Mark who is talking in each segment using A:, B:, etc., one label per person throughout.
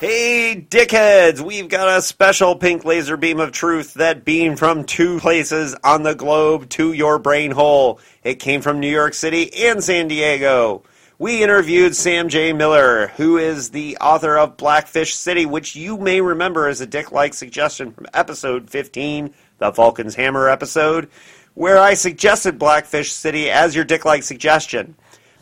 A: Hey, dickheads! We've got a special pink laser beam of truth that beamed from two places on the globe to your brain hole. It came from New York City and San Diego. We interviewed Sam J. Miller, who is the author of Blackfish City, which you may remember as a dick like suggestion from episode 15, the Vulcan's Hammer episode, where I suggested Blackfish City as your dick like suggestion.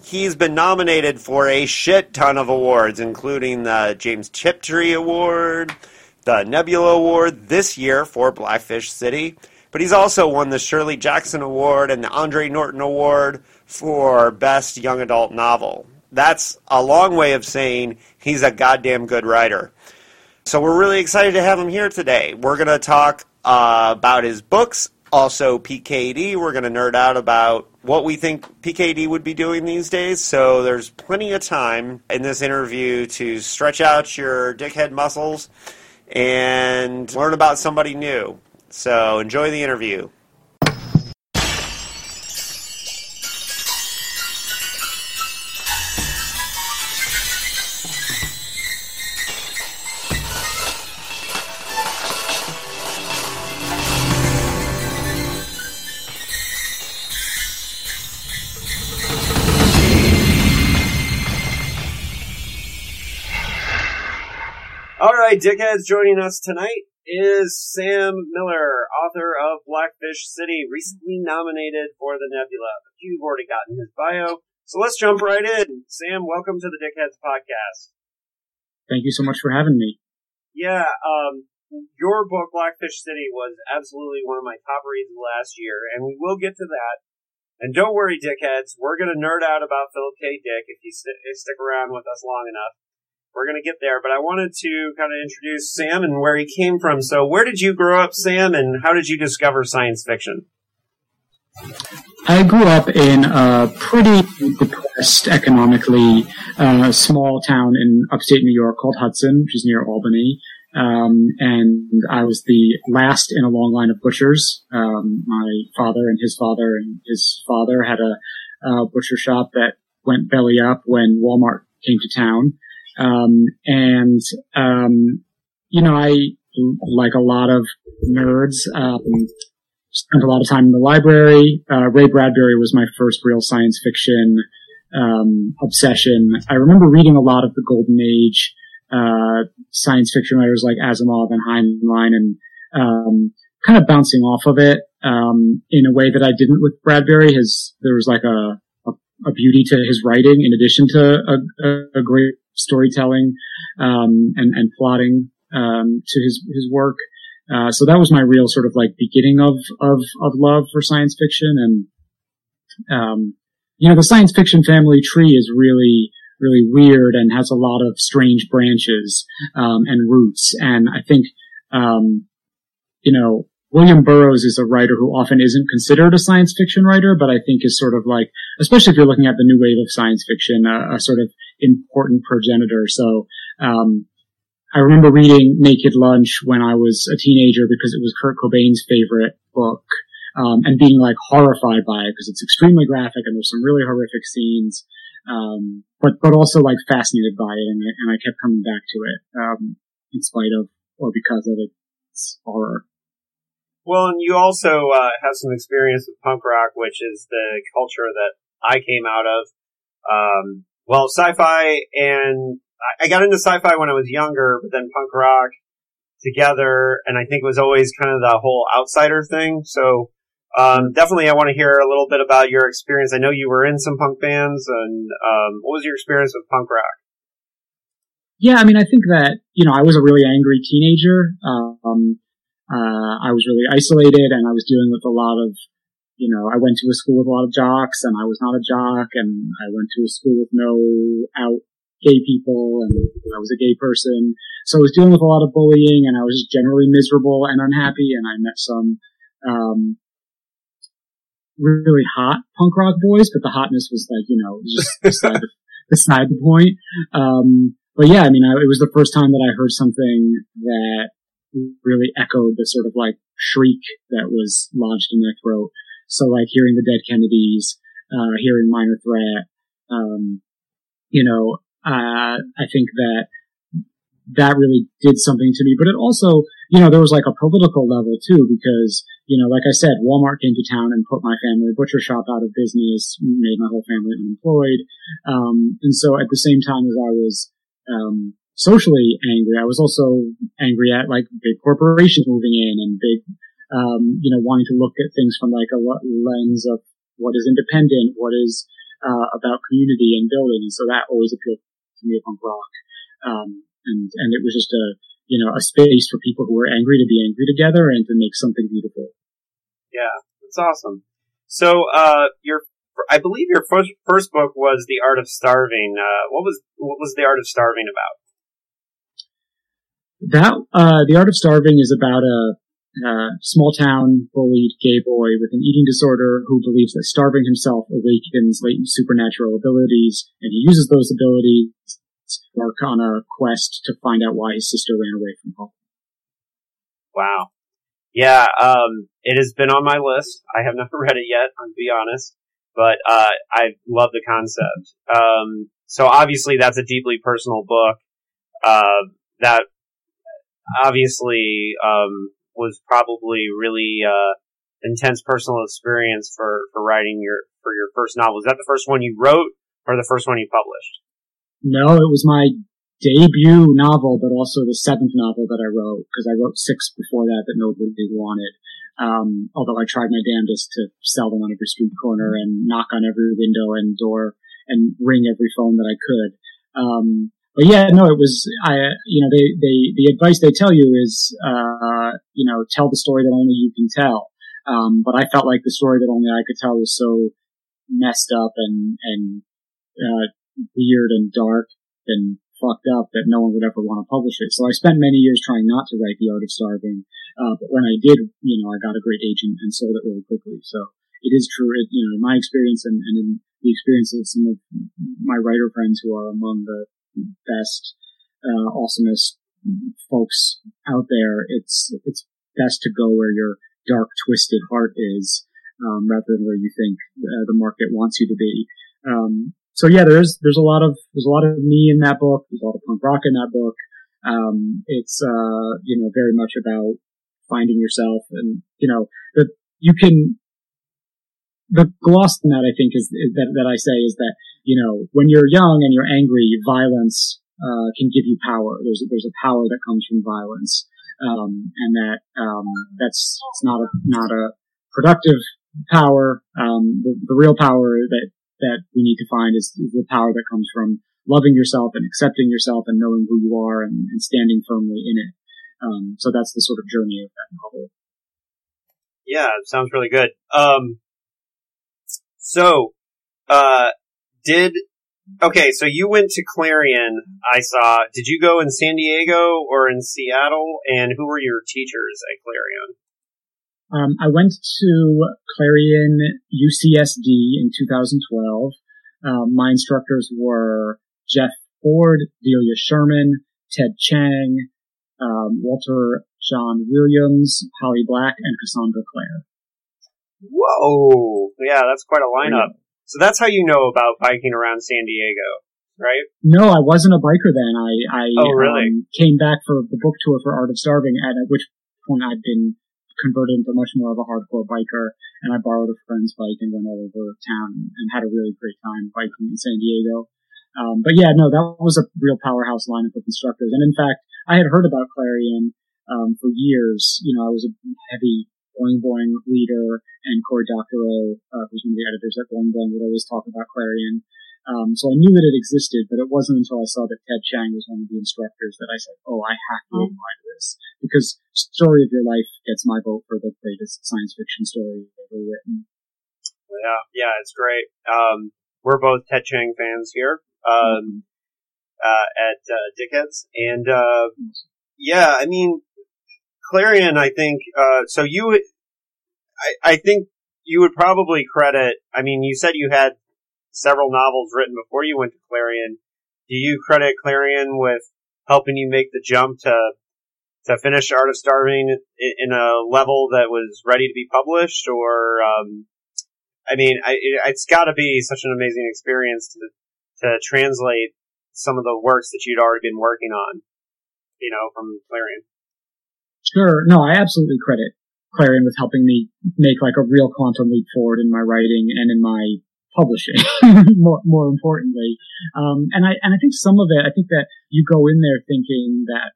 A: He's been nominated for a shit ton of awards, including the James Tiptree Award, the Nebula Award this year for Blackfish City. But he's also won the Shirley Jackson Award and the Andre Norton Award for Best Young Adult Novel. That's a long way of saying he's a goddamn good writer. So we're really excited to have him here today. We're going to talk uh, about his books, also PKD. We're going to nerd out about what we think PKD would be doing these days. So there's plenty of time in this interview to stretch out your dickhead muscles and learn about somebody new. So enjoy the interview. Right, dickheads, joining us tonight is Sam Miller, author of Blackfish City, recently nominated for the Nebula. You've already gotten his bio, so let's jump right in. Sam, welcome to the Dickheads podcast.
B: Thank you so much for having me.
A: Yeah, um, your book Blackfish City was absolutely one of my top reads of last year, and we will get to that. And don't worry, dickheads, we're going to nerd out about Philip K. Dick if you st- stick around with us long enough we're going to get there, but I wanted to kind of introduce Sam and where he came from. So, where did you grow up, Sam, and how did you discover science fiction?
B: I grew up in a pretty depressed economically uh, small town in upstate New York called Hudson, which is near Albany. Um, and I was the last in a long line of butchers. Um, my father and his father and his father had a, a butcher shop that went belly up when Walmart came to town. Um, and, um, you know, I, like a lot of nerds, um, spent a lot of time in the library. Uh, Ray Bradbury was my first real science fiction, um, obsession. I remember reading a lot of the Golden Age, uh, science fiction writers like Asimov and Heinlein and, um, kind of bouncing off of it, um, in a way that I didn't with Bradbury. His, there was like a, a, beauty to his writing in addition to a, a, a great storytelling um, and, and plotting um, to his his work. Uh, so that was my real sort of like beginning of of of love for science fiction, and um, you know the science fiction family tree is really really weird and has a lot of strange branches um, and roots, and I think um, you know William Burroughs is a writer who often isn't considered a science fiction writer, but I think is sort of like, especially if you're looking at the new wave of science fiction, uh, a sort of important progenitor. So, um, I remember reading Naked Lunch when I was a teenager because it was Kurt Cobain's favorite book, um, and being like horrified by it because it's extremely graphic and there's some really horrific scenes. Um, but, but also like fascinated by it and I, and I kept coming back to it, um, in spite of or because of its horror.
A: Well, and you also uh, have some experience with punk rock, which is the culture that I came out of. Um, well, sci-fi and I got into sci-fi when I was younger, but then punk rock together, and I think it was always kind of the whole outsider thing. So um, definitely, I want to hear a little bit about your experience. I know you were in some punk bands, and um, what was your experience with punk rock?
B: Yeah, I mean, I think that you know I was a really angry teenager. Um, uh, I was really isolated, and I was dealing with a lot of you know, I went to a school with a lot of jocks and I was not a jock and I went to a school with no out gay people and I was a gay person. So I was dealing with a lot of bullying and I was just generally miserable and unhappy and I met some, um, really hot punk rock boys, but the hotness was like, you know, just beside, the, beside the point. Um, but yeah, I mean, I, it was the first time that I heard something that really echoed the sort of like shriek that was lodged in my throat. So like hearing the Dead Kennedys, uh, hearing Minor Threat, um, you know, uh, I think that that really did something to me. But it also, you know, there was like a political level too, because, you know, like I said, Walmart came to town and put my family butcher shop out of business, made my whole family unemployed. Um, and so at the same time as I was, um, socially angry, I was also angry at like big corporations moving in and big, um, you know, wanting to look at things from like a lens of what is independent, what is, uh, about community and building. And so that always appealed to me punk rock. Um, and, and it was just a, you know, a space for people who were angry to be angry together and to make something beautiful.
A: Yeah, that's awesome. So, uh, your, I believe your first, first book was The Art of Starving. Uh, what was, what was The Art of Starving about?
B: That, uh, The Art of Starving is about a, small town bullied gay boy with an eating disorder who believes that starving himself awakens latent supernatural abilities, and he uses those abilities to work on a quest to find out why his sister ran away from home.
A: Wow. Yeah, um, it has been on my list. I have never read it yet, I'll be honest, but uh, I love the concept. Um, so obviously, that's a deeply personal book. Uh, that obviously um, was probably really uh, intense personal experience for for writing your for your first novel. Is that the first one you wrote, or the first one you published?
B: No, it was my debut novel, but also the seventh novel that I wrote because I wrote six before that that nobody wanted. Um, although I tried my damnedest to sell them on every street corner and knock on every window and door and ring every phone that I could. Um, but yeah, no, it was, I, you know, they, they, the advice they tell you is, uh, you know, tell the story that only you can tell. Um, but I felt like the story that only I could tell was so messed up and, and, uh, weird and dark and fucked up that no one would ever want to publish it. So I spent many years trying not to write The Art of Starving. Uh, but when I did, you know, I got a great agent and sold it really quickly. So it is true. It, you know, in my experience and, and in the experience of some of my writer friends who are among the best, uh, awesomest folks out there, it's, it's best to go where your dark, twisted heart is, um, rather than where you think uh, the market wants you to be. Um, so yeah, there's there's a lot of there's a lot of me in that book. There's a lot of punk rock in that book. Um, it's uh, you know very much about finding yourself, and you know that you can. The gloss in that I think is, is that that I say is that you know when you're young and you're angry, violence uh, can give you power. There's there's a power that comes from violence, um, and that um, that's it's not a not a productive power. Um, the, the real power that that we need to find is, is the power that comes from loving yourself and accepting yourself and knowing who you are and, and standing firmly in it. Um, so that's the sort of journey of that novel.
A: Yeah, sounds really good. Um, so, uh, did, okay, so you went to Clarion, I saw. Did you go in San Diego or in Seattle? And who were your teachers at Clarion?
B: Um, I went to Clarion UCSD in 2012. Uh, my instructors were Jeff Ford, Delia Sherman, Ted Chiang, um, Walter John Williams, Holly Black, and Cassandra Clare.
A: Whoa! Yeah, that's quite a lineup. So that's how you know about biking around San Diego, right?
B: No, I wasn't a biker then. I, I
A: oh, really? um,
B: came back for the book tour for Art of Starving, at which point I'd been converted into much more of a hardcore biker, and I borrowed a friend's bike and went all over town and had a really great time biking in San Diego. Um, but yeah, no, that was a real powerhouse lineup of instructors. And in fact, I had heard about Clarion um, for years. You know, I was a heavy Boing Boing leader and Cory Doctorow, uh, who's one of the editors at Boing Boing, would always talk about Clarion. Um, so I knew that it existed, but it wasn't until I saw that Ted Chiang was one of the instructors that I said, "Oh, I have to mm. apply to this," because "Story of Your Life" gets my vote for the greatest science fiction story ever written.
A: Yeah, yeah, it's great. Um, we're both Ted Chiang fans here um, mm-hmm. uh, at uh, Dickheads, and uh, yeah, I mean, Clarion. I think uh, so. You, I, I think you would probably credit. I mean, you said you had several novels written before you went to Clarion. Do you credit Clarion with helping you make the jump to to finish Art of Starving in a level that was ready to be published, or um, I mean, I, it, has got to be such an amazing experience to to translate some of the works that you'd already been working on. you know, from Clarion.
B: Sure. No, I absolutely credit Clarion with helping me make like a real quantum leap forward in my writing and in my publishing. more, more importantly, um, and I and I think some of it. I think that you go in there thinking that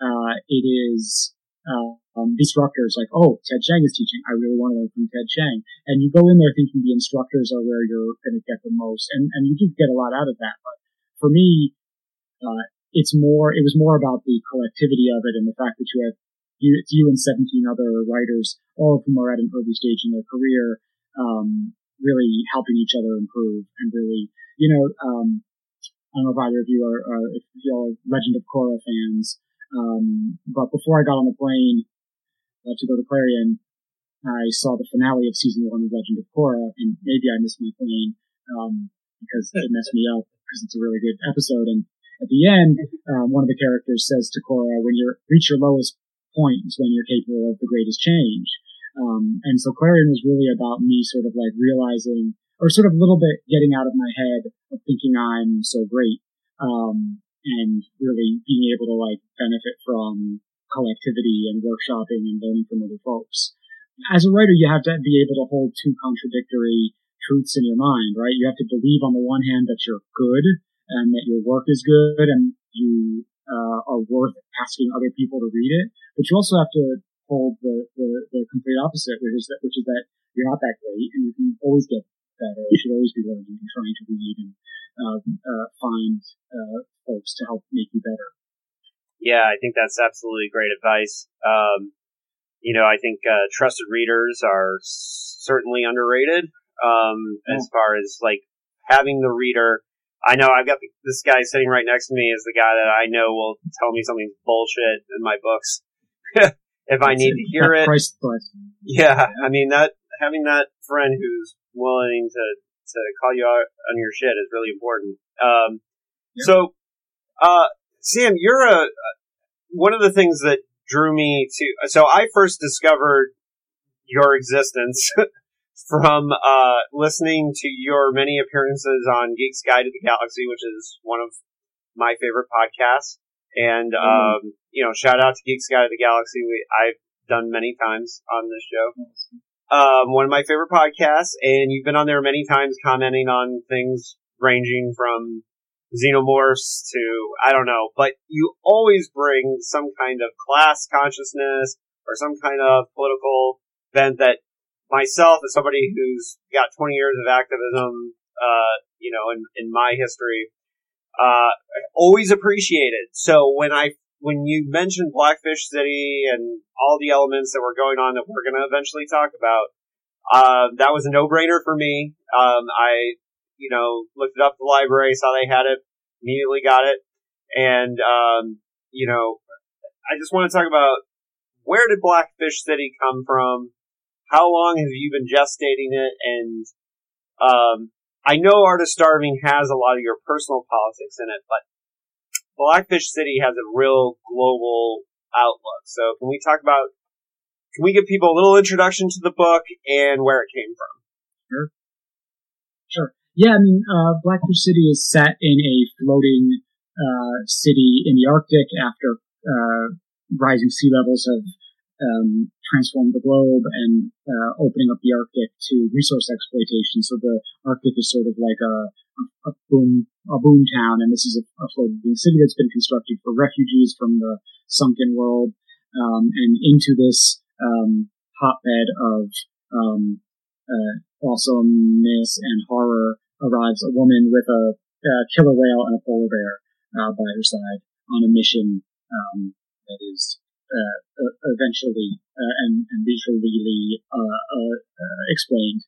B: uh, it is uh, um, instructors like, oh, Ted Chiang is teaching. I really want to learn from Ted Chiang. And you go in there thinking the instructors are where you're going to get the most, and and you do get a lot out of that. But for me, uh, it's more. It was more about the collectivity of it and the fact that you have you, it's you and 17 other writers, all of whom are at an early stage in their career, um, really helping each other improve and really, you know, um, I don't know if either of you are, uh, if you are Legend of Korra fans, um, but before I got on the plane uh, to go to Clarion, I saw the finale of season one of Legend of Korra, and maybe I missed my plane um, because it messed me up because it's a really good episode. And at the end, um, one of the characters says to Korra, "When you reach your lowest point is when you're capable of the greatest change. Um, and so Clarion was really about me sort of like realizing, or sort of a little bit getting out of my head of thinking I'm so great, um, and really being able to like benefit from collectivity and workshopping and learning from other folks. As a writer, you have to be able to hold two contradictory truths in your mind, right? You have to believe on the one hand that you're good and that your work is good and you uh, are worth asking other people to read it. But you also have to hold the, the, the complete opposite, which is that which is that you're not that great, and you can always get better. You should always be learning and trying to read and uh, uh, find uh, folks to help make you better.
A: Yeah, I think that's absolutely great advice. Um, you know, I think uh, trusted readers are certainly underrated um, as far as like having the reader I know I've got this guy sitting right next to me is the guy that I know will tell me something's bullshit in my books if I need to hear it. Yeah, I mean that having that friend who's willing to to call you out on your shit is really important. Um, yeah. So, uh, Sam, you're a one of the things that drew me to. So I first discovered your existence from uh, listening to your many appearances on Geek's Guide to the Galaxy, which is one of my favorite podcasts. And mm. um, you know, shout out to Geek's Guide to the Galaxy. We I've done many times on this show. Um, one of my favorite podcasts, and you've been on there many times commenting on things ranging from xenomorphs to I don't know, but you always bring some kind of class consciousness or some kind of political bent that myself as somebody who's got 20 years of activism, uh, you know, in, in my history, uh, always appreciated. So when I, when you mentioned Blackfish City and all the elements that were going on that we're going to eventually talk about, uh, that was a no-brainer for me. Um, I, you know, looked it up at the library, saw they had it, immediately got it. And, um, you know, I just want to talk about where did Blackfish City come from? How long have you been gestating it? And um, I know Art of Starving has a lot of your personal politics in it, but Blackfish City has a real global outlook. So can we talk about? Can we give people a little introduction to the book and where it came from?
B: Sure. Sure. Yeah, I mean, uh, Blackfish City is set in a floating uh, city in the Arctic after uh, rising sea levels have um, transform the globe and uh, opening up the Arctic to resource exploitation. So the Arctic is sort of like a, a, a boom a boom town, and this is a, a, floating city that's been constructed for refugees from the sunken world. Um, and into this um, hotbed of um, uh, awesomeness and horror arrives a woman with a, a killer whale and a polar bear uh, by her side on a mission um, that is eventually uh, and, and visually explained.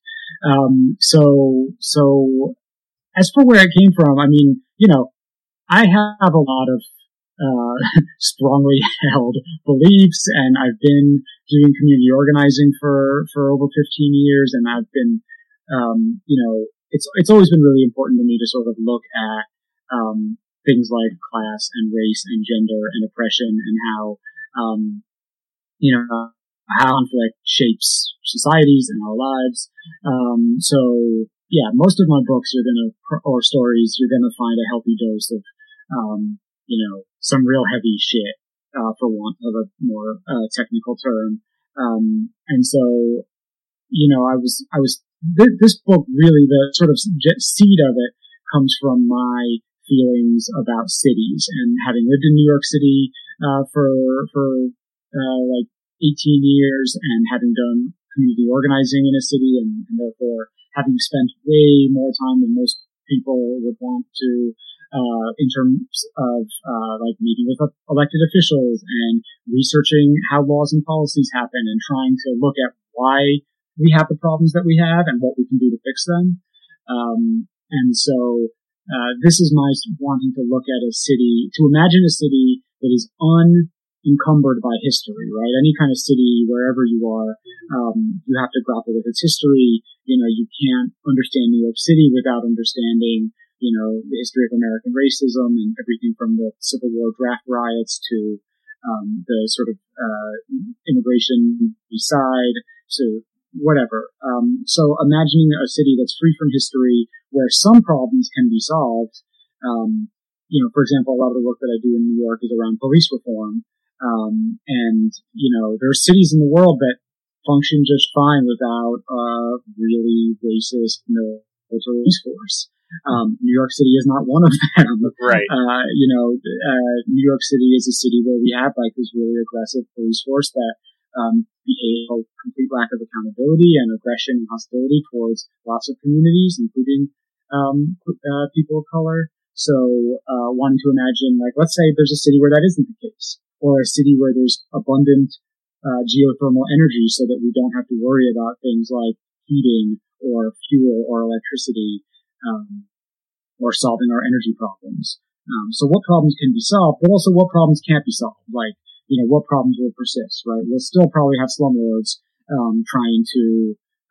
B: Um, so so as for where it came from, I mean, you know, I have a lot of uh, strongly held beliefs, and I've been doing community organizing for for over 15 years, and I've been, um, you know, it's it's always been really important to me to sort of look at um, things like class and race and gender and oppression and how um, you know, how conflict shapes societies and our lives. Um, so yeah, most of my books you're gonna, or stories, you're gonna find a healthy dose of, um, you know, some real heavy shit. uh, for want of a more uh, technical term. Um, and so, you know, I was, I was, th- this book really, the sort of seed of it comes from my feelings about cities and having lived in New York City, uh, for, for, uh, like 18 years and having done community organizing in a city and, and therefore having spent way more time than most people would want to uh, in terms of uh, like meeting with elected officials and researching how laws and policies happen and trying to look at why we have the problems that we have and what we can do to fix them. Um, and so uh, this is my wanting to look at a city, to imagine a city that is unencumbered by history, right? Any kind of city, wherever you are, um, you have to grapple with its history. You know, you can't understand New York City without understanding you know, the history of American racism and everything from the Civil War draft riots to um, the sort of uh, immigration side to whatever. Um, so imagining a city that's free from history where some problems can be solved. Um, you know, for example, a lot of the work that I do in New York is around police reform. Um, and, you know, there are cities in the world that function just fine without a really racist military police force. Um, New York City is not one of them.
A: Right.
B: Uh, you know, uh, New York City is a city where we have like this really aggressive police force that um, a complete lack of accountability and aggression and hostility towards lots of communities, including um, uh, people of color. So, uh, wanting to imagine, like, let's say there's a city where that isn't the case, or a city where there's abundant uh, geothermal energy, so that we don't have to worry about things like heating or fuel or electricity um, or solving our energy problems. Um, so what problems can be solved, but also what problems can't be solved? Like, you know, what problems will persist, right? We'll still probably have slumlords, um, trying to,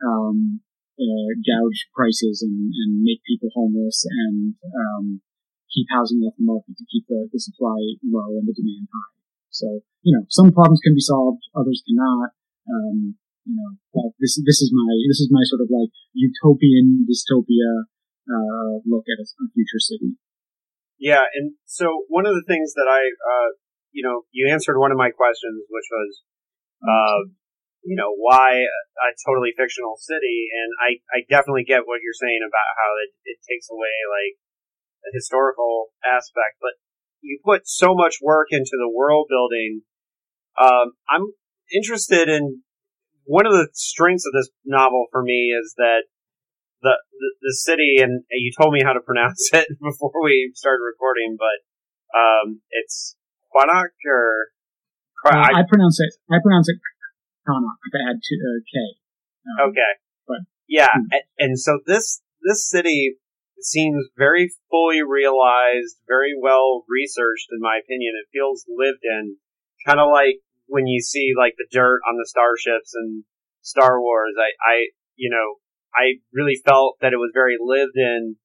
B: um, uh, gouge prices and, and make people homeless and, um, keep housing off the market to keep the, the supply low and the demand high. So, you know, some problems can be solved, others cannot. Um, you know, this, this is my, this is my sort of like utopian dystopia uh, look at a, a, future city.
A: Yeah, and so one of the things that I, uh, you know, you answered one of my questions, which was, uh, you know, why a, totally fictional city, and I, I definitely get what you're saying about how it, it takes away like the historical aspect, but you put so much work into the world building. Um, I'm interested in one of the strengths of this novel for me is that the, the, the city, and you told me how to pronounce it before we started recording, but um, it's Qaanaaq or
B: uh, I, I, pronounce it. I pronounce it Qaanaaq. If it had two, uh, K.
A: Um, okay. But yeah, hmm. and, and so this this city seems very fully realized, very well researched, in my opinion. It feels lived in, kind of like when you see like the dirt on the starships and Star Wars. I, I, you know, I really felt that it was very lived in.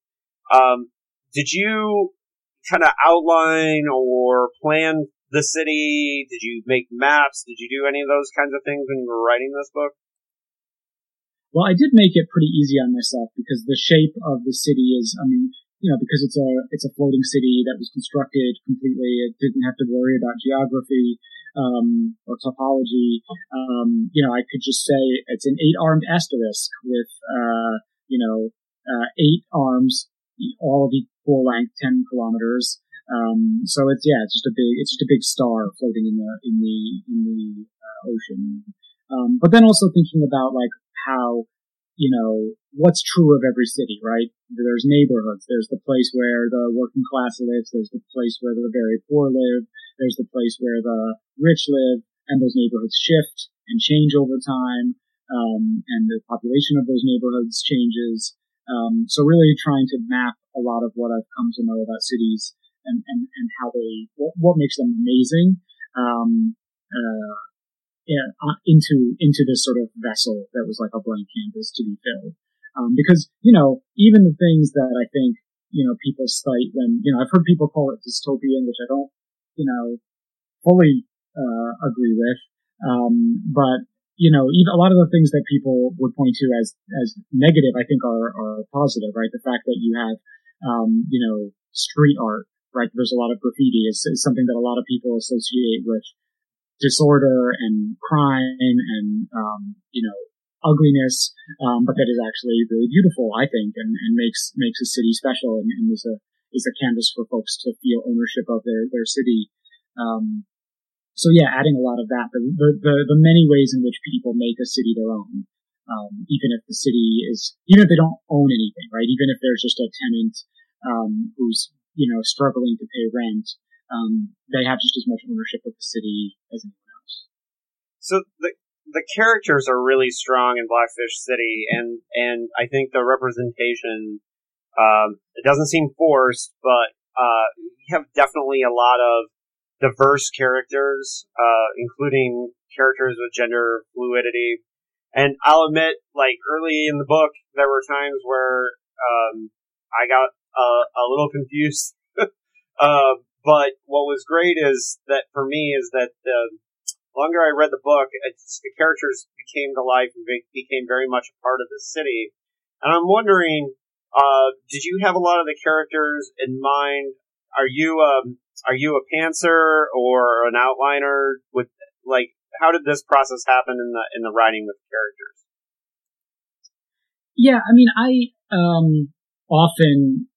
A: Um, did you kind of outline or plan the city? Did you make maps? Did you do any of those kinds of things when you were writing this book?
B: Well, I did make it pretty easy on myself because the shape of the city is, I mean, you know, because it's a it's a floating city that was constructed completely. It didn't have to worry about geography um, or topology. Um, you know, I could just say it's an eight-armed asterisk with uh, you know uh, eight arms, all of equal length, ten kilometers. Um, so it's yeah, it's just a big it's just a big star floating in the in the in the uh, ocean. Um, but then also thinking about like how you know, what's true of every city, right? There's neighborhoods. There's the place where the working class lives. There's the place where the very poor live. There's the place where the rich live. And those neighborhoods shift and change over time. Um, and the population of those neighborhoods changes. Um, so really trying to map a lot of what I've come to know about cities and, and, and how they, what, what makes them amazing. Um, uh, uh, into into this sort of vessel that was like a blank canvas to be filled. Um, because you know, even the things that I think you know people cite when you know I've heard people call it dystopian, which I don't you know fully uh, agree with. Um, but you know, even a lot of the things that people would point to as as negative, I think are are positive, right? The fact that you have um, you know street art right? There's a lot of graffiti. is, it's something that a lot of people associate with disorder and crime and, um, you know, ugliness, um, but that is actually really beautiful, I think, and, and makes, makes a city special and, and is a, is a canvas for folks to feel ownership of their, their city. Um, so yeah, adding a lot of that, the, the, the, many ways in which people make a city their own, um, even if the city is, even if they don't own anything, right? Even if there's just a tenant, um, who's, you know, struggling to pay rent, um, they have just as much ownership of the city as anyone else.
A: So the, the characters are really strong in Blackfish City, and, and I think the representation, um, it doesn't seem forced, but, uh, you have definitely a lot of diverse characters, uh, including characters with gender fluidity. And I'll admit, like early in the book, there were times where um, I got uh, a little confused. uh, but what was great is that for me is that the longer I read the book, the characters became to life and became very much a part of the city. And I'm wondering, uh, did you have a lot of the characters in mind? Are you um, are you a pantser or an outliner? With like, how did this process happen in the in the writing with characters?
B: Yeah, I mean, I um, often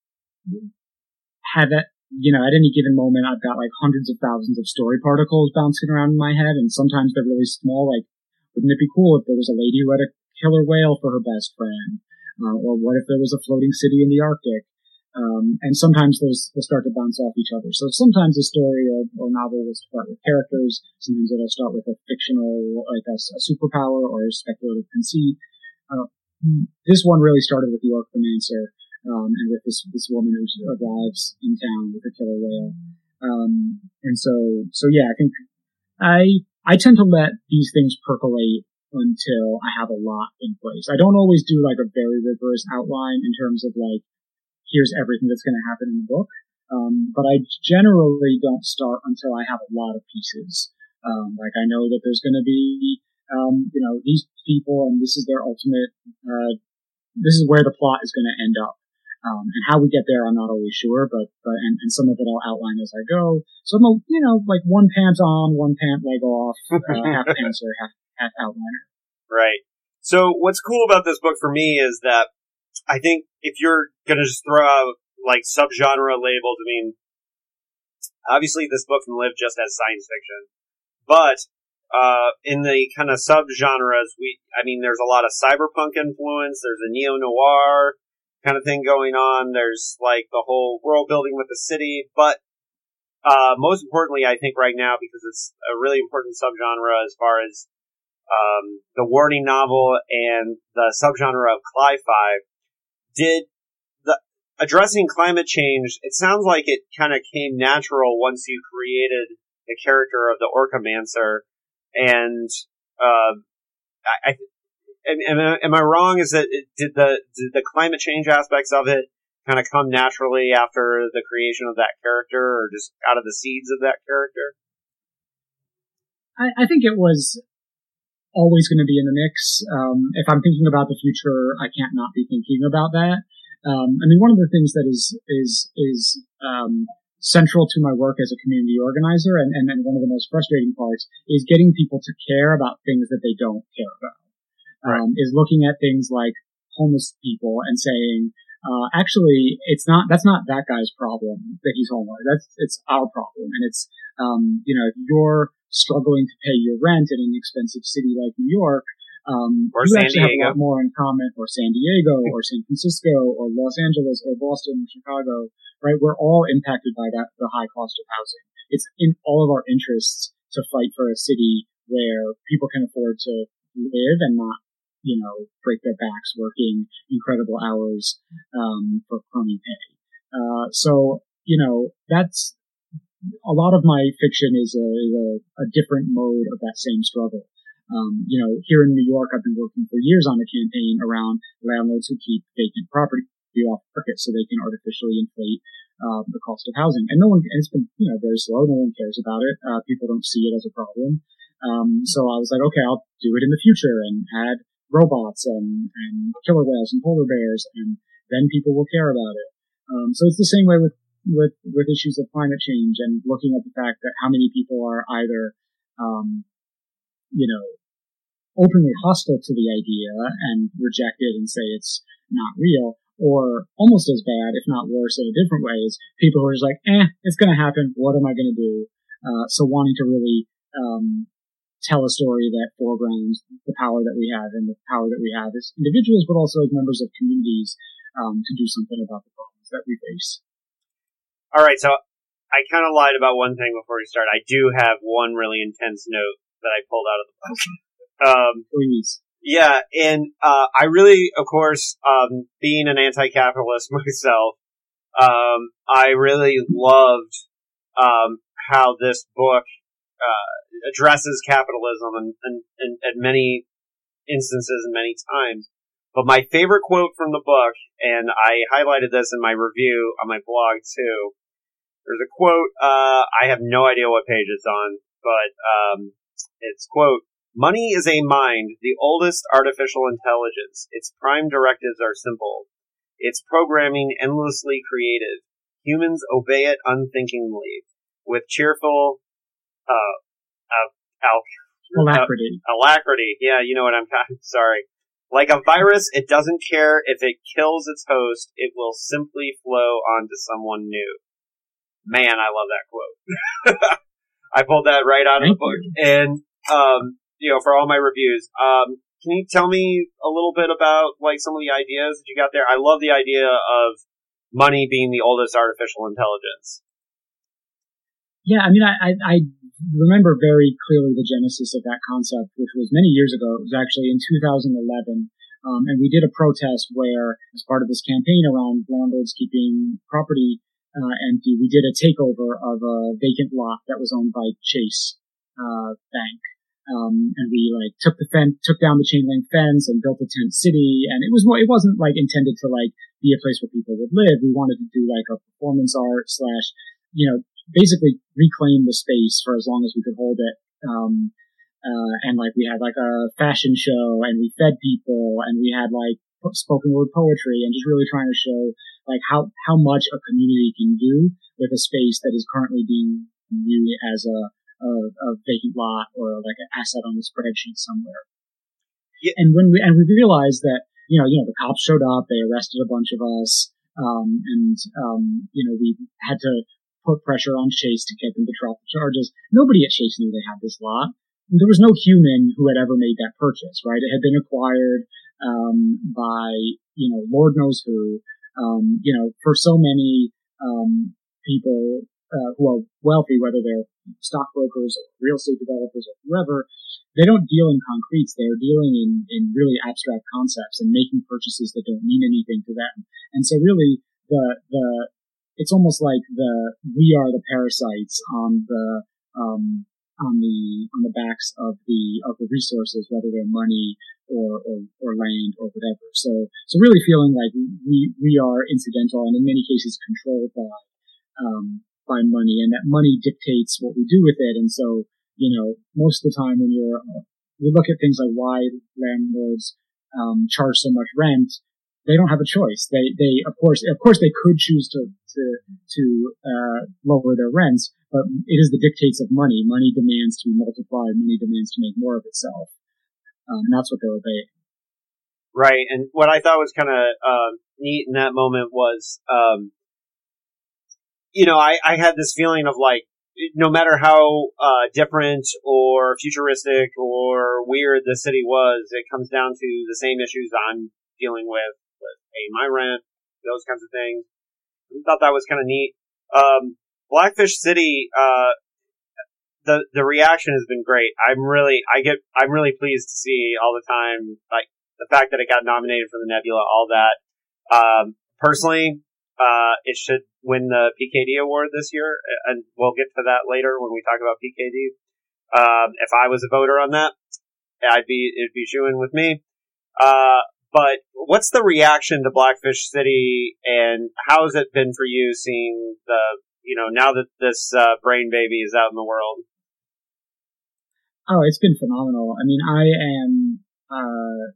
B: have it. You know, at any given moment, I've got like hundreds of thousands of story particles bouncing around in my head, and sometimes they're really small. Like, wouldn't it be cool if there was a lady who had a killer whale for her best friend? Uh, or what if there was a floating city in the Arctic? Um, and sometimes those will start to bounce off each other. So sometimes a story or, or novel will start with characters. Sometimes it'll start with a fictional, like a, a superpower or a speculative conceit. Uh, this one really started with the Orcamancer, um, and with this, this woman who arrives in town with a killer whale. Um, and so, so yeah, I think I, I tend to let these things percolate until I have a lot in place. I don't always do like a very rigorous outline in terms of like, here's everything that's going to happen in the book. Um, but I generally don't start until I have a lot of pieces. Um, like I know that there's going to be, um, you know, these people and this is their ultimate, uh, this is where the plot is going to end up. Um, and how we get there, I'm not always sure, but, but, and, and some of it I'll outline as I go. So I'm a, you know, like one pant on, one pant leg off, uh, half pantser, half, half outliner.
A: Right. So what's cool about this book for me is that I think if you're gonna just throw out like subgenre labels, I mean, obviously this book can live just as science fiction, but uh, in the kind of subgenres, we, I mean, there's a lot of cyberpunk influence. There's a neo noir kind of thing going on. There's like the whole world building with the city, but uh, most importantly, I think right now because it's a really important subgenre as far as um, the warning novel and the subgenre of cli-fi did the addressing climate change? It sounds like it kind of came natural once you created the character of the Orcamancer, and uh, I, I am, am, am, I wrong? Is that did the did the climate change aspects of it kind of come naturally after the creation of that character, or just out of the seeds of that character?
B: I, I think it was always going to be in the mix. Um, if I'm thinking about the future, I can't not be thinking about that. Um, I mean, one of the things that is is is um, central to my work as a community organizer, and, and, and one of the most frustrating parts is getting people to care about things that they don't care about. Right. Um, is looking at things like homeless people and saying, uh, actually, it's not that's not that guy's problem that he's homeless. That's it's our problem, and it's um, you know if you're struggling to pay your rent in an expensive city like New York, um,
A: or
B: you
A: San
B: actually
A: Diego.
B: have a lot more in common, or San Diego, or San Francisco, or Los Angeles, or Boston, or Chicago, right? We're all impacted by that, the high cost of housing. It's in all of our interests to fight for a city where people can afford to live and not, you know, break their backs working incredible hours, um, for crummy pay. Uh, so, you know, that's, a lot of my fiction is a, is a, a different mode of that same struggle. Um, you know, here in New York, I've been working for years on a campaign around landlords who keep vacant property off market so they can artificially inflate uh, the cost of housing. And no one, and it's been, you know, very slow. No one cares about it. Uh, people don't see it as a problem. Um, so I was like, okay, I'll do it in the future and add robots and, and killer whales and polar bears, and then people will care about it. Um, so it's the same way with with with issues of climate change and looking at the fact that how many people are either, um, you know, openly hostile to the idea and reject it and say it's not real, or almost as bad, if not worse, in a different way, is people who are just like, eh, it's going to happen. What am I going to do? Uh, so wanting to really um, tell a story that foregrounds the power that we have and the power that we have as individuals, but also as members of communities um, to do something about the problems that we face.
A: All right, so I kind of lied about one thing before we start. I do have one really intense note that I pulled out of the book. Um,
B: Please.
A: Yeah, and uh, I really, of course, um, being an anti-capitalist myself, um, I really loved um, how this book uh, addresses capitalism in, in, in, many instances and many times. But my favorite quote from the book, and I highlighted this in my review on my blog too. There's a quote. Uh, I have no idea what page it's on, but um, it's quote Money is a mind, the oldest artificial intelligence. Its prime directives are simple. Its programming endlessly creative. Humans obey it unthinkingly, with cheerful, uh, uh,
B: al- alacrity.
A: Uh, alacrity. Yeah, you know what I'm. Talking sorry. Like a virus, it doesn't care if it kills its host. It will simply flow onto someone new. Man, I love that quote. I pulled that right out of the book, and um, you know, for all my reviews. Um, can you tell me a little bit about like some of the ideas that you got there? I love the idea of money being the oldest artificial intelligence.
B: Yeah, I mean, I, I, I remember very clearly the genesis of that concept, which was many years ago. It was actually in 2011. Um, and we did a protest where, as part of this campaign around landlords keeping property uh, empty, we did a takeover of a vacant lot that was owned by Chase uh, Bank. Um, and we like took the fence, took down the chain link fence and built a tent city. And it was, it wasn't like intended to like be a place where people would live. We wanted to do like a performance art slash, you know, basically reclaim the space for as long as we could hold it. Um, uh, and like we had like a fashion show and we fed people and we had like spoken word poetry and just really trying to show like how, how much a community can do with a space that is currently being viewed as a, a, a vacant lot or like an asset on the spreadsheet somewhere. Yeah. And when we, and we realized that, you know, you know, the cops showed up, they arrested a bunch of us, um, and, um, you know, we had to put pressure on Chase to get them to drop the charges. Nobody at Chase knew they had this lot. There was no human who had ever made that purchase, right? It had been acquired, um, by, you know, Lord knows who, um, you know, for so many, um, people, uh, who are wealthy, whether they're stockbrokers or real estate developers or whoever, they don't deal in concretes. They're dealing in, in really abstract concepts and making purchases that don't mean anything to them. And so really the, the, it's almost like the, we are the parasites on the, um, on the, on the backs of the, of the resources, whether they're money or, or, or land or whatever. So, so really feeling like we, we are incidental and in many cases controlled by, um, by money and that money dictates what we do with it. And so, you know, most of the time when you're, uh, we look at things like why landlords, um, charge so much rent. They don't have a choice. They, they, of course, of course they could choose to, to, to, uh, lower their rents, but it is the dictates of money. Money demands to be multiplied. Money demands to make more of itself. Um, and that's what they were obeying.
A: Right. And what I thought was kind of, uh, neat in that moment was, um, you know, I, I had this feeling of like, no matter how uh, different or futuristic or weird the city was, it comes down to the same issues I'm dealing with, with paying my rent, those kinds of things. I thought that was kind of neat. Um, Blackfish City, uh, the the reaction has been great. I'm really, I get, I'm really pleased to see all the time, like the fact that it got nominated for the Nebula, all that. Um, personally, uh, it should win the PKD award this year, and we'll get to that later when we talk about PKD. Um, if I was a voter on that, I'd be it'd be shooing with me. Uh, but what's the reaction to Blackfish City, and how has it been for you seeing the you know now that this uh, brain baby is out in the world?
B: Oh, it's been phenomenal. I mean, I am, uh,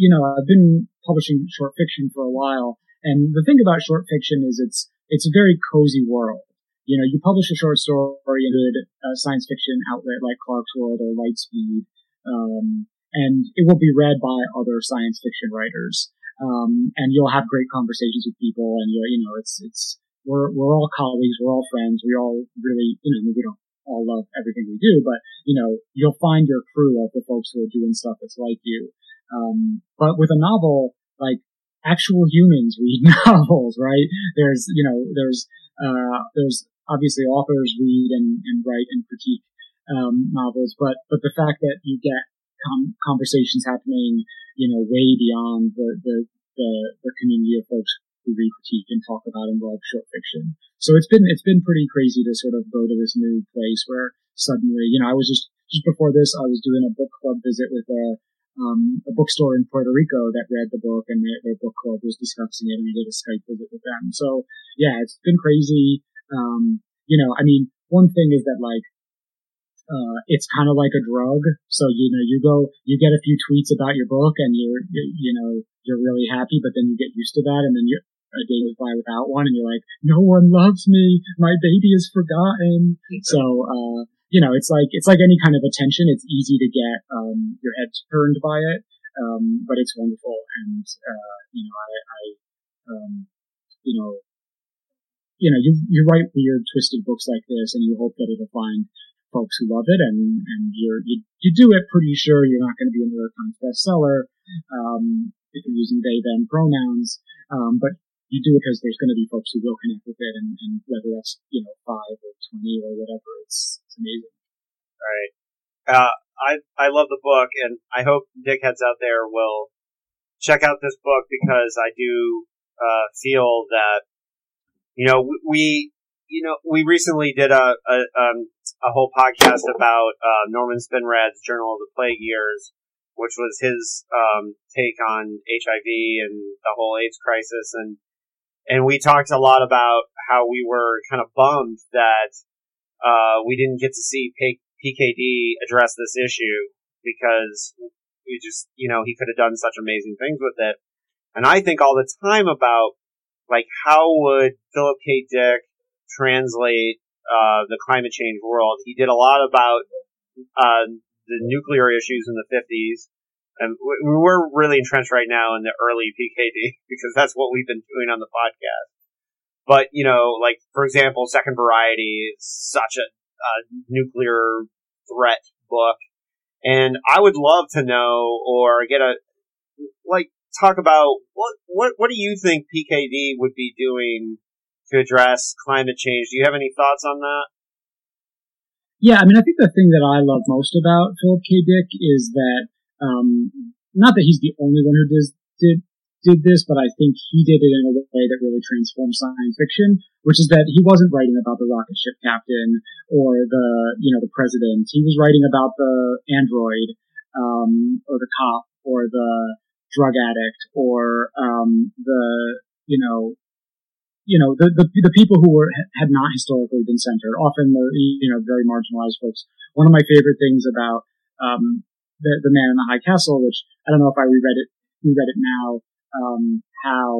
B: you know, I've been publishing short fiction for a while, and the thing about short fiction is it's it's a very cozy world. You know, you publish a short story in a good uh, science fiction outlet like Clarkesworld or Lightspeed, um, and it will be read by other science fiction writers. Um, and you'll have great conversations with people, and you you know, it's it's we're we're all colleagues, we're all friends, we all really, you know, we don't all love everything we do, but you know, you'll find your crew of the folks who are doing stuff that's like you. Um, but with a novel, like actual humans read novels, right? There's, you know, there's, uh, there's obviously authors read and, and write and critique, um, novels, but, but the fact that you get com- conversations happening, you know, way beyond the, the, the, the community of folks who critique and talk about and love short fiction. So it's been, it's been pretty crazy to sort of go to this new place where suddenly, you know, I was just, just before this, I was doing a book club visit with a, um, a bookstore in Puerto Rico that read the book and their, their, book club was discussing it and I did a Skype visit with them. So yeah, it's been crazy. Um, you know, I mean, one thing is that like, uh, it's kind of like a drug. So, you know, you go, you get a few tweets about your book and you're, you know, you're really happy, but then you get used to that and then you a day goes by without one and you're like, no one loves me. My baby is forgotten. So, uh, you know, it's like, it's like any kind of attention. It's easy to get, um, your head turned by it. Um, but it's wonderful. And, uh, you know, I, I, um, you know, you know, you, you write weird, twisted books like this and you hope that it'll find folks who love it and, and you're, you, you do it pretty sure you're not going to be a New York Times bestseller, um, if you're using they, them pronouns. Um, but you do it because there's going to be folks who will connect with it, and, and whether that's you know five or twenty or whatever, it's it's amazing.
A: Right. Uh, I I love the book, and I hope dickheads out there will check out this book because I do uh, feel that you know we you know we recently did a a, um, a whole podcast about uh, Norman Spinrad's Journal of the Plague Years, which was his um, take on HIV and the whole AIDS crisis, and and we talked a lot about how we were kind of bummed that uh, we didn't get to see P- PKD address this issue because we just, you know, he could have done such amazing things with it. And I think all the time about like how would Philip K. Dick translate uh, the climate change world? He did a lot about uh, the nuclear issues in the 50s and we're really entrenched right now in the early PKD because that's what we've been doing on the podcast. But, you know, like, for example, Second Variety is such a, a nuclear threat book. And I would love to know or get a, like, talk about what, what, what do you think PKD would be doing to address climate change? Do you have any thoughts on that?
B: Yeah, I mean, I think the thing that I love most about Philip K. Dick is that um, not that he's the only one who does, did did this, but I think he did it in a way that really transformed science fiction, which is that he wasn't writing about the rocket ship captain or the you know the president. He was writing about the android um, or the cop or the drug addict or um, the you know you know the, the the people who were had not historically been centered, often the you know very marginalized folks. One of my favorite things about um, the, the Man in the High Castle, which I don't know if I reread it reread it now, um, how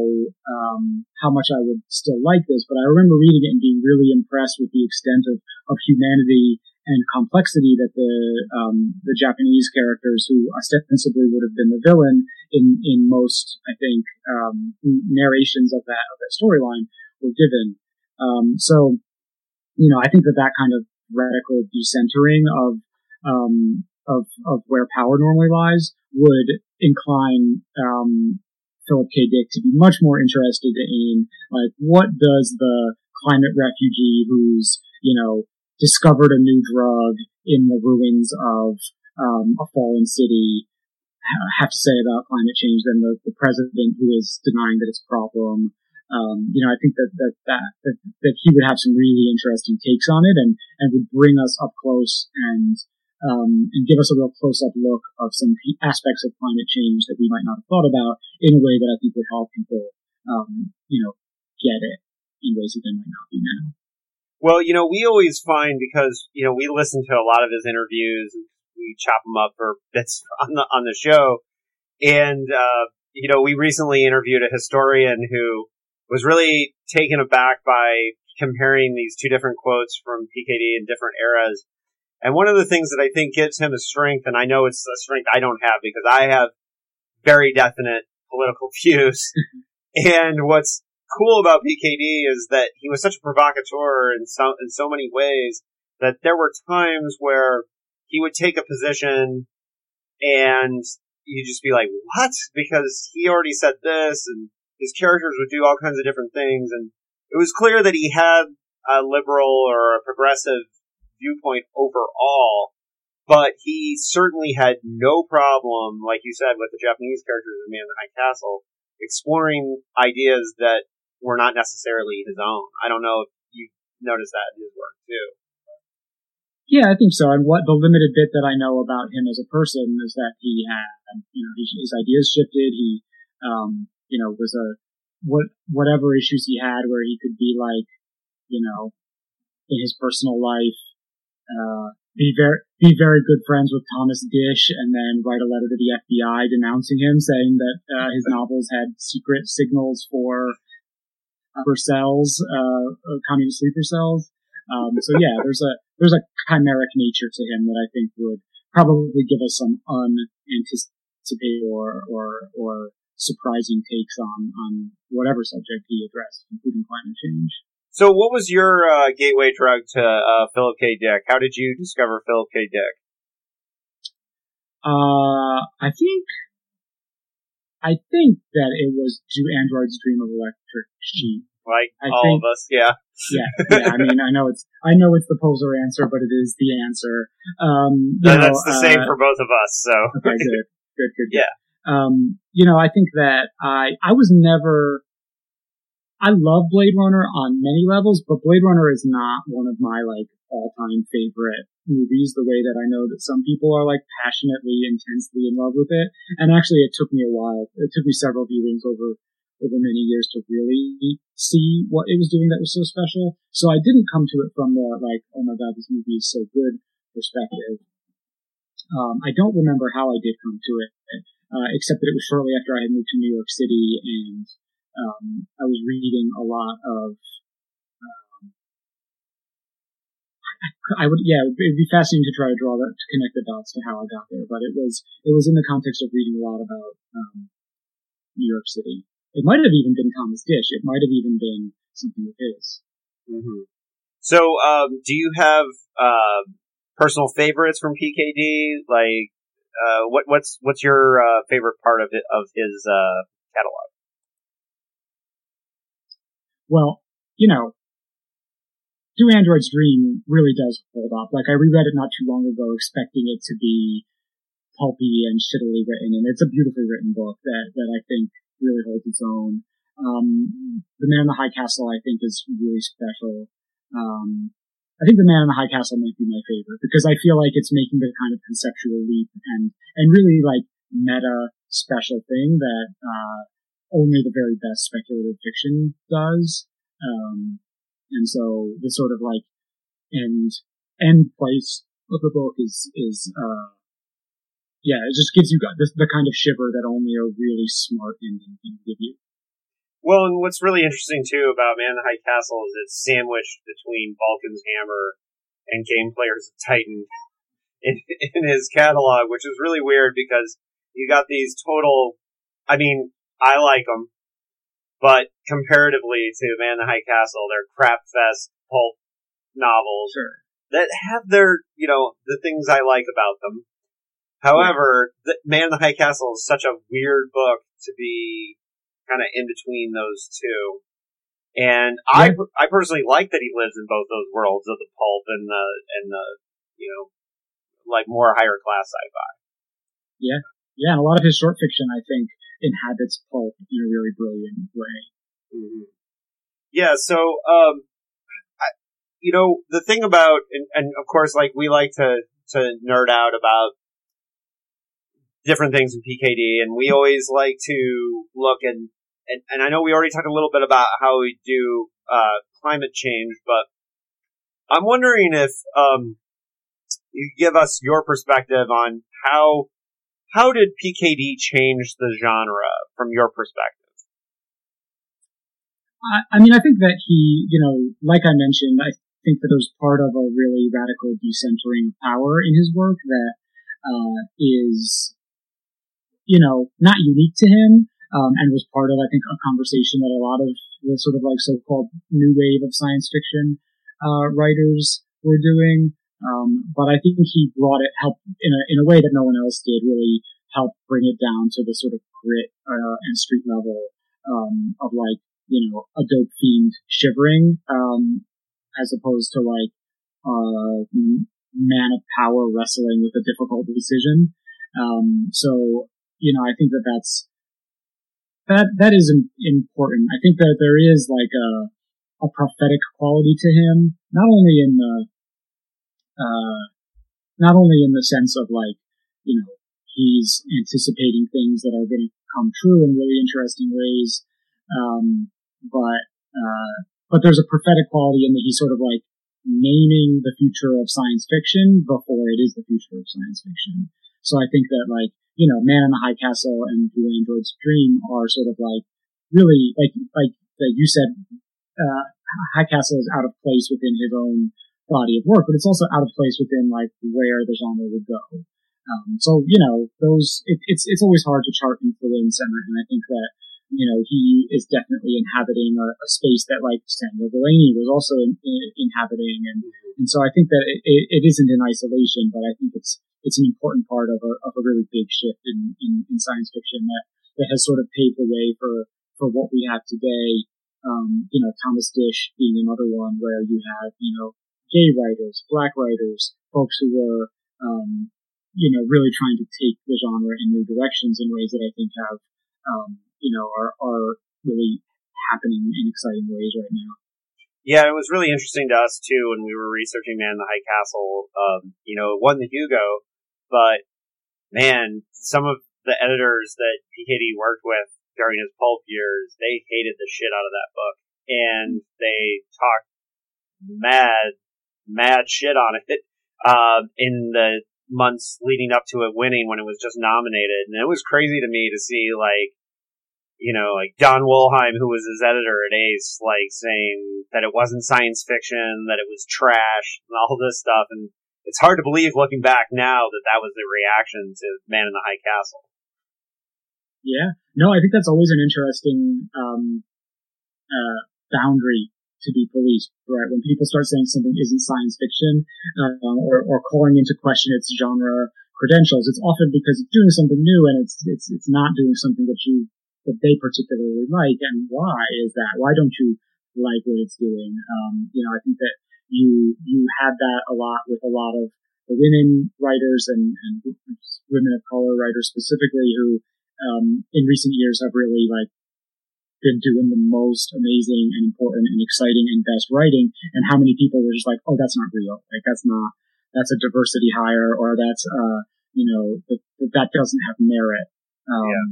B: um, how much I would still like this, but I remember reading it and being really impressed with the extent of, of humanity and complexity that the um, the Japanese characters, who ostensibly would have been the villain in in most, I think, um, narrations of that of that storyline, were given. Um, so, you know, I think that that kind of radical decentering of um, of, of where power normally lies would incline um, Philip K. Dick to be much more interested in like what does the climate refugee who's you know discovered a new drug in the ruins of um, a fallen city have to say about climate change than the, the president who is denying that it's a problem. Um, you know, I think that, that, that, that, that he would have some really interesting takes on it and, and would bring us up close and, um, and give us a real close-up look of some aspects of climate change that we might not have thought about in a way that I think would help people, um, you know, get it in ways that they might not be now.
A: Well, you know, we always find because you know we listen to a lot of his interviews, and we chop them up for bits on the on the show, and uh, you know we recently interviewed a historian who was really taken aback by comparing these two different quotes from PKD in different eras. And one of the things that I think gives him a strength, and I know it's a strength I don't have because I have very definite political views. and what's cool about PKD is that he was such a provocateur in so, in so many ways that there were times where he would take a position and you'd just be like, what? Because he already said this and his characters would do all kinds of different things. And it was clear that he had a liberal or a progressive viewpoint overall, but he certainly had no problem, like you said, with the Japanese characters in Man in the High Castle, exploring ideas that were not necessarily his own. I don't know if you noticed that in his work too.
B: Yeah, I think so. And what the limited bit that I know about him as a person is that he had, you know, his, his ideas shifted. He, um, you know, was a what whatever issues he had, where he could be like, you know, in his personal life, uh, be very be very good friends with Thomas Disch, and then write a letter to the FBI denouncing him, saying that uh, his novels had secret signals for for cells, uh, communist sleeper cells. Um, so yeah, there's a there's a chimeric nature to him that I think would probably give us some unanticipated or or or surprising takes on on whatever subject he addressed, including climate change.
A: So, what was your uh, gateway drug to uh, Philip K. Dick? How did you discover Philip K. Dick?
B: Uh, I think I think that it was "Do Androids Dream of Electric Sheep"?
A: Like I all think, of us, yeah.
B: yeah, yeah. I mean, I know it's I know it's the poser answer, but it is the answer. Um,
A: no, know, that's the uh, same for both of us. So
B: okay, good, good, good.
A: Yeah.
B: Um, you know, I think that I I was never. I love Blade Runner on many levels, but Blade Runner is not one of my like all-time favorite movies. The way that I know that some people are like passionately, intensely in love with it, and actually, it took me a while. It took me several viewings over over many years to really see what it was doing that was so special. So I didn't come to it from the like, oh my god, this movie is so good perspective. Um, I don't remember how I did come to it, uh, except that it was shortly after I had moved to New York City and um, I was reading a lot of. Um, I, would, yeah, it would be fascinating to try to draw that, to connect the dots to how I got there. But it was, it was in the context of reading a lot about um, New York City it might have even been Thomas Disch. It might have even been something of his.
A: Mm-hmm. So, um, do you have uh, personal favorites from PKD? Like, uh, what, what's what's your uh, favorite part of it, of his uh, catalog?
B: Well, you know, Do Androids Dream really does hold up. Like, I reread it not too long ago, expecting it to be pulpy and shittily written, and it's a beautifully written book that that I think really holds its own. Um, the Man in the High Castle, I think, is really special. Um, I think The Man in the High Castle might be my favorite because I feel like it's making the kind of conceptual leap and, and really like meta special thing that, uh, only the very best speculative fiction does. Um, and so the sort of like end, end place of the book is, is, uh, yeah, it just gives you the, the kind of shiver that only a really smart ending can give you.
A: Well, and what's really interesting too about Man in the High Castle is it's sandwiched between Vulcan's Hammer and Game Players Titan in, in his catalog, which is really weird because you got these total. I mean, I like them, but comparatively to Man in the High Castle, they're crap fest pulp novels
B: sure.
A: that have their, you know, the things I like about them. However, the, Man in the High Castle is such a weird book to be kind of in between those two. And yeah. I, I personally like that he lives in both those worlds of the pulp and the, and the, you know, like more higher class sci-fi.
B: Yeah. Yeah. And a lot of his short fiction, I think, inhabits pulp in a really brilliant way.
A: Mm-hmm. Yeah. So, um, I, you know, the thing about, and, and of course, like we like to, to nerd out about different things in PKD, and we always like to look and, and, and I know we already talked a little bit about how we do uh, climate change, but I'm wondering if um, you give us your perspective on how how did PKD change the genre from your perspective?
B: I, I mean, I think that he, you know, like I mentioned, I think that there's part of a really radical decentering of power in his work that uh, is, you know, not unique to him, um, and was part of, I think, a conversation that a lot of the sort of like so-called new wave of science fiction uh, writers were doing. Um, but I think he brought it, helped in a in a way that no one else did, really help bring it down to the sort of grit uh, and street level um, of like you know a dope fiend shivering, um, as opposed to like uh, man of power wrestling with a difficult decision. Um, so you know, I think that that's that that is important. I think that there is like a a prophetic quality to him, not only in the uh, not only in the sense of like you know he's anticipating things that are going to come true in really interesting ways. Um, but, uh, but there's a prophetic quality in that he's sort of like naming the future of science fiction before it is the future of science fiction. So I think that like, you know, Man in the High Castle and Blue Android's Dream are sort of like really like, like that you said, uh, High Castle is out of place within his own body of work, but it's also out of place within like where the genre would go. Um, so you know, those it, it's it's always hard to chart influence, and, and I think that you know he is definitely inhabiting a, a space that like Samuel Delany was also in, in, inhabiting, and mm-hmm. and so I think that it, it, it isn't in isolation, but I think it's it's an important part of a of a really big shift in, in, in science fiction that that has sort of paved the way for for what we have today. Um, you know, Thomas Disch being another one where you have you know gay writers, black writers, folks who were um, you know, really trying to take the genre in new directions in ways that I think have, um, you know, are, are really happening in exciting ways right now.
A: Yeah, it was really interesting to us too when we were researching Man in the High Castle. Um, you know, it won the Hugo, but man, some of the editors that PKD worked with during his pulp years, they hated the shit out of that book, and they talked mad, mad shit on it. Um, in the months leading up to it winning when it was just nominated. And it was crazy to me to see like, you know, like Don Wollheim, who was his editor at Ace, like saying that it wasn't science fiction, that it was trash and all this stuff. And it's hard to believe looking back now that that was the reaction to Man in the High Castle.
B: Yeah. No, I think that's always an interesting, um, uh, boundary to be policed, right? When people start saying something isn't science fiction, um, or, or calling into question its genre credentials, it's often because it's doing something new and it's, it's, it's not doing something that you, that they particularly like. And why is that? Why don't you like what it's doing? Um, you know, I think that you, you had that a lot with a lot of the women writers and, and women of color writers specifically who, um, in recent years have really like been doing the most amazing and important and exciting and best writing, and how many people were just like, oh, that's not real. Like that's not that's a diversity hire, or that's uh, you know, that, that doesn't have merit. Um, yeah.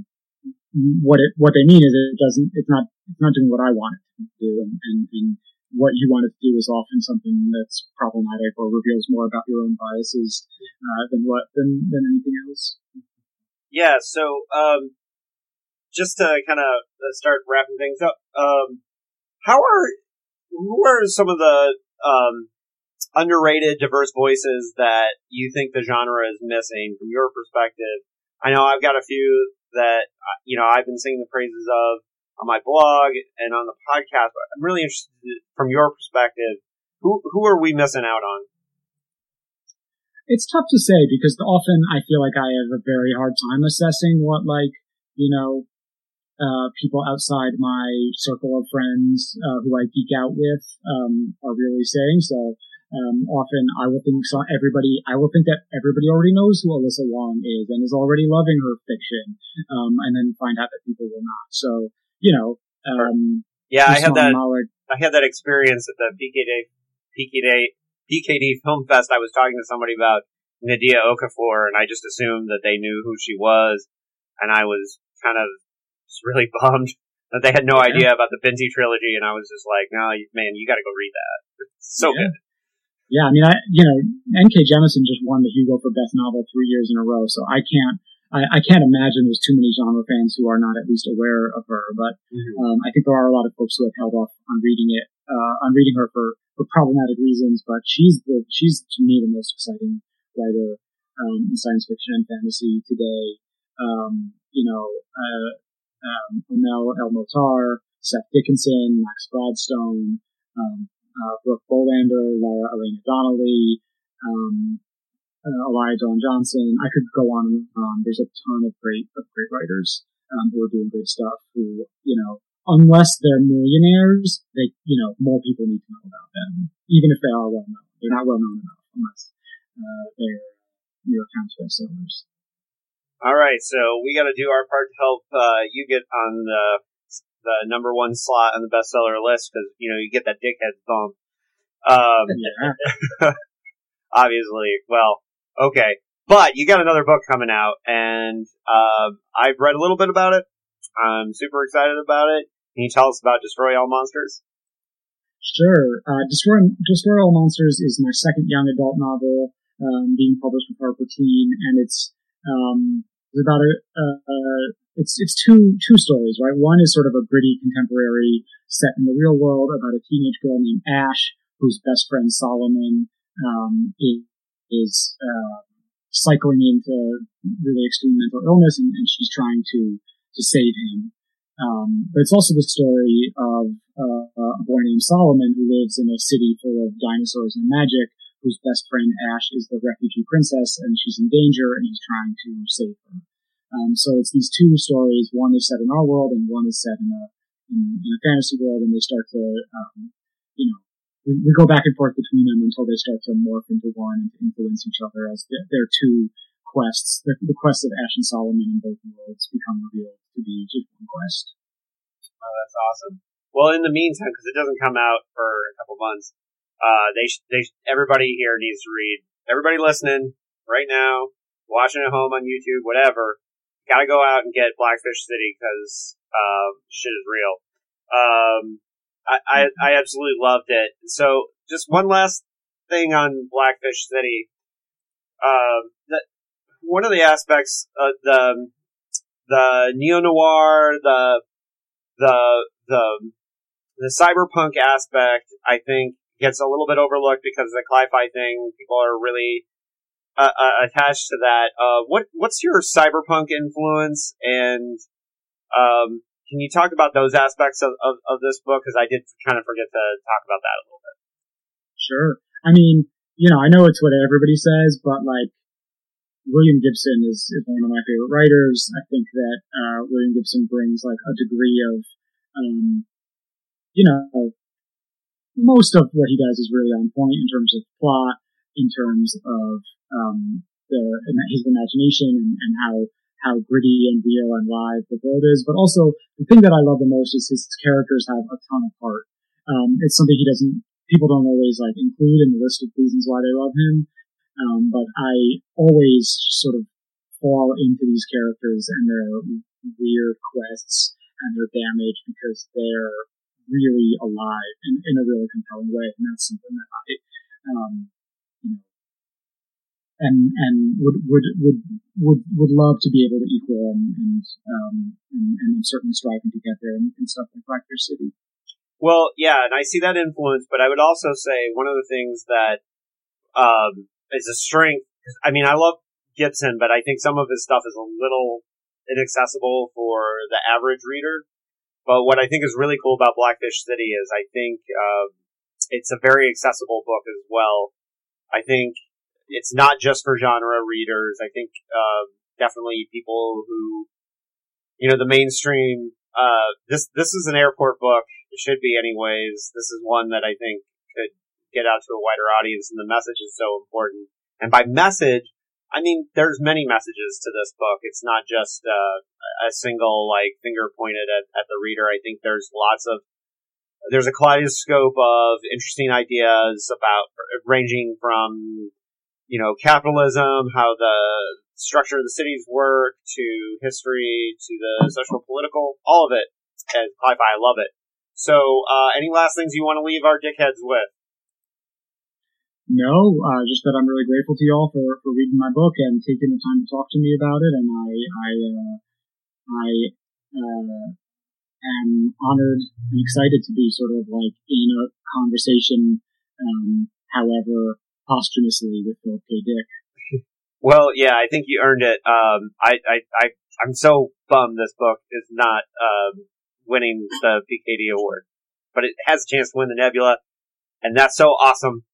B: What it what they mean is it doesn't. It's not. It's not doing what I want it to do, and and, and what you want it to do is often something that's problematic or reveals more about your own biases uh, than what than than anything else.
A: Yeah. So um, just to kind of uh, start wrapping things up, um, how are who are some of the um, underrated, diverse voices that you think the genre is missing from your perspective? I know I've got a few that uh, you know I've been singing the praises of on my blog and on the podcast. But I'm really interested from your perspective. Who who are we missing out on?
B: It's tough to say because often I feel like I have a very hard time assessing what like you know uh, people outside my circle of friends uh, who I geek out with um, are really saying. So um, often I will think so everybody I will think that everybody already knows who Alyssa Wong is and is already loving her fiction, um, and then find out that people will not. So you know, um,
A: yeah, I had that. I had that experience at the PKD PKD PKD Film Fest. I was talking to somebody about Nnedi Okorafor, and I just assumed that they knew who she was, and I was kind of really bummed that they had no yeah. idea about the Binti trilogy, and I was just like, "No, man, you got to go read that. It's so yeah. good."
B: Yeah, I mean, I you know, N.K. Jemisin just won the Hugo for Best Novel three years in a row, so I can't I, I, can't imagine there's too many genre fans who are not at least aware of her. But mm-hmm. um, I think there are a lot of folks who have held off on reading it, uh, on reading her for, for problematic reasons. But she's the she's to me the most exciting writer um, in science fiction and fantasy today. Um, you know, uh, um, Amal El-Mohtar, Seth Dickinson, Max Gladstone, um, uh, Brooke Bolander, Lara Elena Donnelly, um, uh, Alaya Dawn Johnson. I could go on and on. There's a ton of great, of great writers, um, who are doing great stuff who, you know, unless they're millionaires, they, you know, more people need to know about them, even if they are well known. They're not well known enough unless, uh, they're New York Times bestsellers.
A: All right, so we got to do our part to help uh, you get on the the number one slot on the bestseller list because you know you get that dickhead bump. Um, yeah. obviously, well, Okay, but you got another book coming out, and uh, I've read a little bit about it. I'm super excited about it. Can you tell us about Destroy All Monsters?
B: Sure. Uh, Destroy, Destroy All Monsters is my second young adult novel um, being published with Harper Teen, and it's um, it's about a, it's it's two two stories, right? One is sort of a gritty contemporary set in the real world about a teenage girl named Ash, whose best friend Solomon um, is is uh, cycling into really extreme mental illness, and, and she's trying to to save him. Um, but it's also the story of uh, a boy named Solomon who lives in a city full of dinosaurs and magic, whose best friend Ash is the refugee princess, and she's in danger, and he's trying to save her. Um, so it's these two stories. One is set in our world, and one is set in a in, in a fantasy world, and they start to, um, you know, we, we go back and forth between them until they start to morph into one and influence each other as their two quests, the, the quests of Ash and Solomon in both worlds become revealed to be just one quest.
A: Oh, that's awesome. Well, in the meantime, because it doesn't come out for a couple months, uh, they they everybody here needs to read. Everybody listening right now, watching at home on YouTube, whatever, gotta go out and get Blackfish City because uh, shit is real. Um, I, I, I absolutely loved it. So just one last thing on Blackfish City. Um, one of the aspects of the the neo noir, the the the the cyberpunk aspect, I think gets a little bit overlooked because the cli-fi thing. People are really uh, uh, attached to that. Uh, what what's your cyberpunk influence and um, can you talk about those aspects of, of, of this book? Because I did kind of forget to talk about that a little bit.
B: Sure. I mean, you know, I know it's what everybody says, but like, William Gibson is, is one of my favorite writers. I think that uh, William Gibson brings like a degree of, um, you know, most of what he does is really on point in terms of plot, in terms of um, the his imagination and, and how how gritty and real and live the world is. But also, the thing that I love the most is his characters have a ton of heart. Um, it's something he doesn't, people don't always like include in the list of reasons why they love him. Um, but I always sort of fall into these characters and their weird quests and their damage because they're really alive in, in a really compelling way. And that's something that I, um, you know, and and would would would would would love to be able to equal and and um, and, and certainly striving to get there in, in stuff like Blackfish City.
A: Well, yeah, and I see that influence, but I would also say one of the things that um, is a strength. I mean, I love Gibson, but I think some of his stuff is a little inaccessible for the average reader. But what I think is really cool about Blackfish City is I think um, it's a very accessible book as well. I think it's not just for genre readers. I think uh, definitely people who, you know, the mainstream. Uh, this this is an airport book. It should be, anyways. This is one that I think could get out to a wider audience, and the message is so important. And by message, I mean there's many messages to this book. It's not just uh, a single like finger pointed at, at the reader. I think there's lots of there's a kaleidoscope of interesting ideas about ranging from you know, capitalism, how the structure of the cities work, to history, to the social political, all of it. And sci-fi, I love it. So, uh, any last things you want to leave our dickheads with?
B: No, uh, just that I'm really grateful to y'all for, for reading my book and taking the time to talk to me about it. And I, I, uh, I, uh, am honored and excited to be sort of like in a conversation, um, however posthumously with Philip K. Dick.
A: Well, yeah, I think you earned it. Um, I, I, I, I'm so bummed this book is not, um, winning the PKD award, but it has a chance to win the Nebula, and that's so awesome.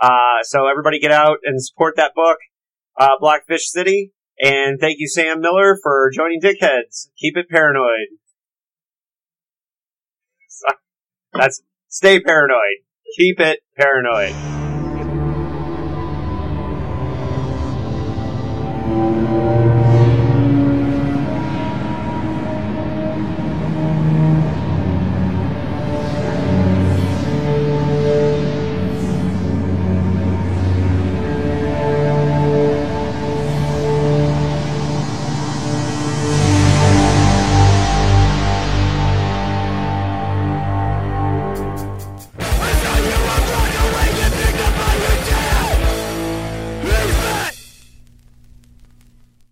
A: Uh, so everybody get out and support that book, uh, Blackfish City, and thank you, Sam Miller, for joining Dickheads. Keep it paranoid. That's, stay paranoid. Keep it paranoid.